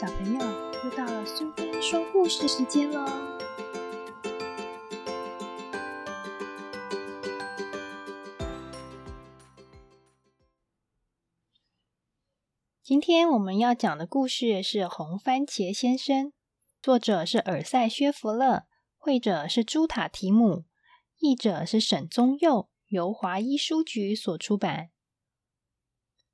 小朋友，又到了苏菲说故事时间喽！今天我们要讲的故事是《红番茄先生》，作者是尔塞·薛弗勒，绘者是朱塔提姆，译者是沈宗佑，由华一书局所出版。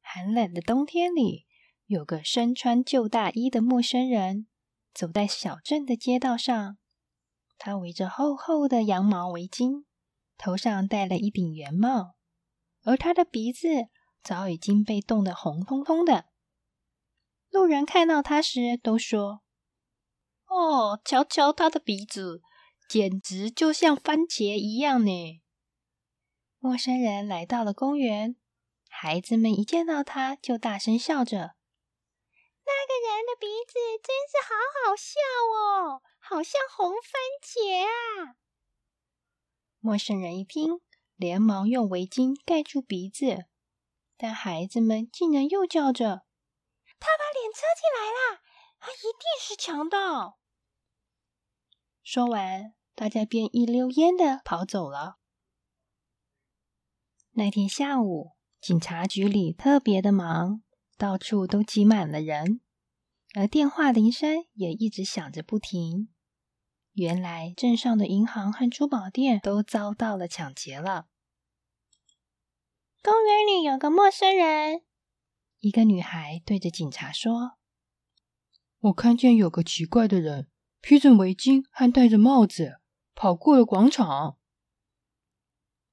寒冷的冬天里。有个身穿旧大衣的陌生人走在小镇的街道上，他围着厚厚的羊毛围巾，头上戴了一顶圆帽，而他的鼻子早已经被冻得红彤彤的。路人看到他时都说：“哦，瞧瞧他的鼻子，简直就像番茄一样呢。”陌生人来到了公园，孩子们一见到他就大声笑着。人的鼻子真是好好笑哦，好像红番茄啊！陌生人一听，连忙用围巾盖住鼻子，但孩子们竟然又叫着：“他把脸遮起来了，他一定是强盗！”说完，大家便一溜烟的跑走了。那天下午，警察局里特别的忙。到处都挤满了人，而电话铃声也一直响着不停。原来镇上的银行和珠宝店都遭到了抢劫了。公园里有个陌生人，一个女孩对着警察说：“我看见有个奇怪的人，披着围巾还戴着帽子，跑过了广场。”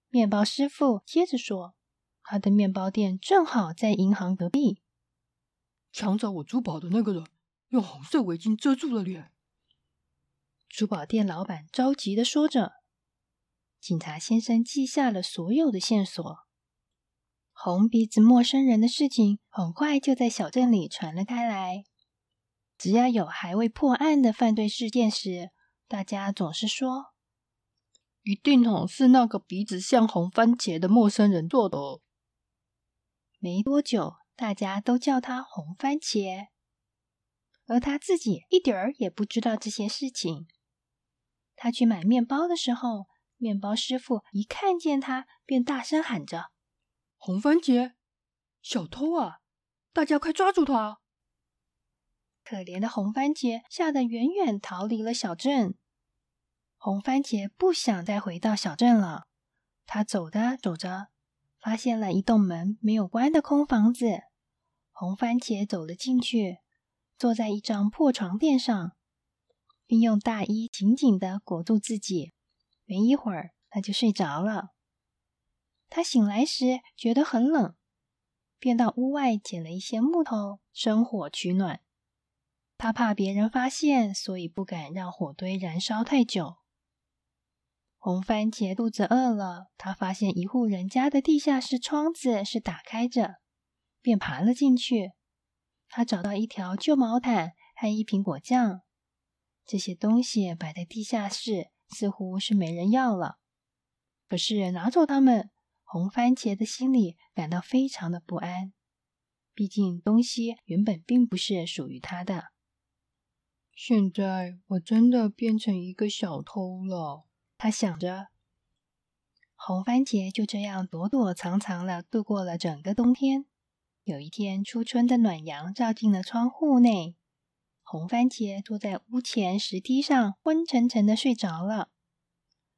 面包师傅接着说：“他的面包店正好在银行隔壁。”抢走我珠宝的那个人用红色围巾遮住了脸。珠宝店老板着急的说着。警察先生记下了所有的线索。红鼻子陌生人的事情很快就在小镇里传了开来。只要有还未破案的犯罪事件时，大家总是说：“一定哦，是那个鼻子像红番茄的陌生人做的。”没多久。大家都叫他红番茄，而他自己一点儿也不知道这些事情。他去买面包的时候，面包师傅一看见他，便大声喊着：“红番茄，小偷啊！大家快抓住他！”可怜的红番茄吓得远远逃离了小镇。红番茄不想再回到小镇了。他走着走着，发现了一栋门没有关的空房子。红番茄走了进去，坐在一张破床垫上，并用大衣紧紧的裹住自己。没一会儿，他就睡着了。他醒来时觉得很冷，便到屋外捡了一些木头生火取暖。他怕别人发现，所以不敢让火堆燃烧太久。红番茄肚子饿了，他发现一户人家的地下室窗子是打开着。便爬了进去。他找到一条旧毛毯和一瓶果酱，这些东西摆在地下室，似乎是没人要了。可是拿走它们，红番茄的心里感到非常的不安。毕竟东西原本并不是属于他的。现在我真的变成一个小偷了，他想着。红番茄就这样躲躲藏藏的度过了整个冬天。有一天，初春的暖阳照进了窗户内。红番茄坐在屋前石梯上，昏沉沉的睡着了。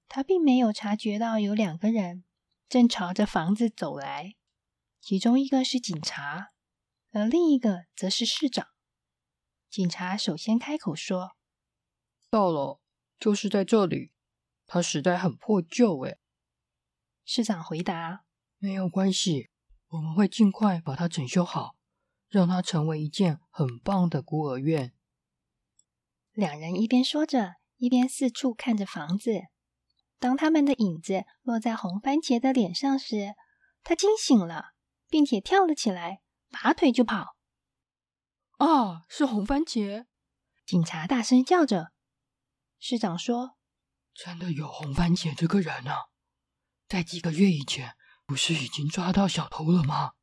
他并没有察觉到有两个人正朝着房子走来，其中一个是警察，而另一个则是市长。警察首先开口说：“到了，就是在这里。它实在很破旧。”哎，市长回答：“没有关系。”我们会尽快把它整修好，让它成为一件很棒的孤儿院。两人一边说着，一边四处看着房子。当他们的影子落在红番茄的脸上时，他惊醒了，并且跳了起来，拔腿就跑。啊，是红番茄！警察大声叫着。市长说：“真的有红番茄这个人啊，在几个月以前。”不是已经抓到小偷了吗？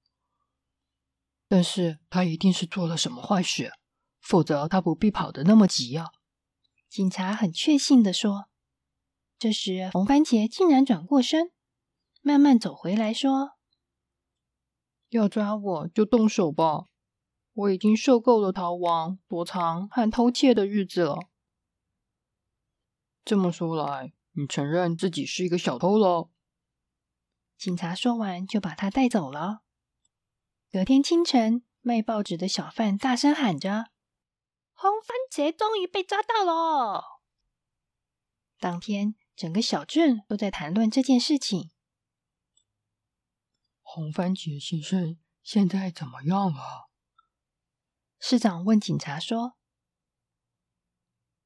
但是他一定是做了什么坏事，否则他不必跑得那么急啊。警察很确信的说。这时，红番茄竟然转过身，慢慢走回来说：“要抓我就动手吧，我已经受够了逃亡、躲藏和偷窃的日子了。”这么说来，你承认自己是一个小偷喽？警察说完，就把他带走了。隔天清晨，卖报纸的小贩大声喊着：“红番茄终于被抓到了！”当天，整个小镇都在谈论这件事情。红番茄先生现在怎么样了？市长问警察说：“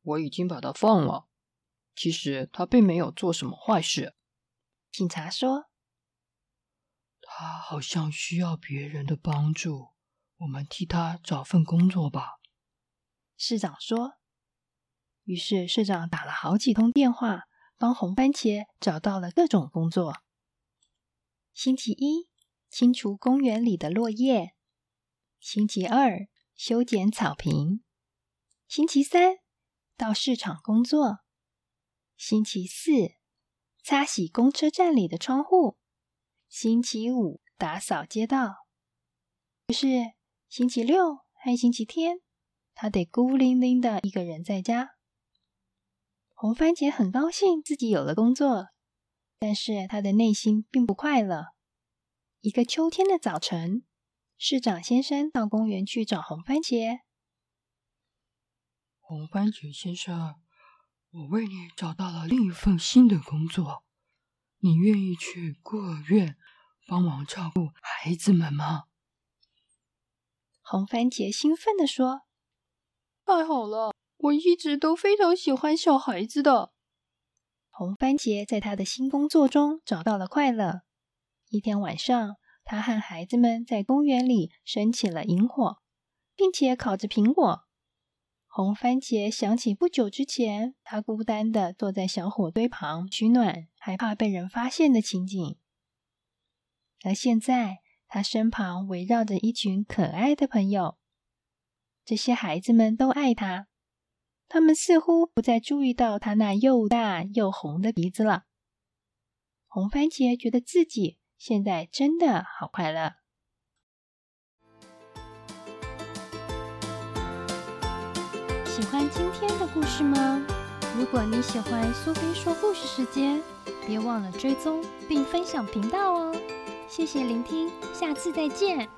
我已经把他放了。其实他并没有做什么坏事。”警察说。他好像需要别人的帮助，我们替他找份工作吧。”市长说。于是市长打了好几通电话，帮红番茄找到了各种工作。星期一，清除公园里的落叶；星期二，修剪草坪；星期三，到市场工作；星期四，擦洗公车站里的窗户。星期五打扫街道，于是星期六和星期天，他得孤零零的一个人在家。红番茄很高兴自己有了工作，但是他的内心并不快乐。一个秋天的早晨，市长先生到公园去找红番茄。红番茄先生，我为你找到了另一份新的工作。你愿意去孤儿院帮忙照顾孩子们吗？红番茄兴奋地说：“太好了！我一直都非常喜欢小孩子的。”红番茄在他的新工作中找到了快乐。一天晚上，他和孩子们在公园里升起了萤火，并且烤着苹果。红番茄想起不久之前，他孤单的坐在小火堆旁取暖，害怕被人发现的情景。而现在，他身旁围绕着一群可爱的朋友，这些孩子们都爱他。他们似乎不再注意到他那又大又红的鼻子了。红番茄觉得自己现在真的好快乐。喜欢今天的故事吗？如果你喜欢苏菲说故事时间，别忘了追踪并分享频道哦！谢谢聆听，下次再见。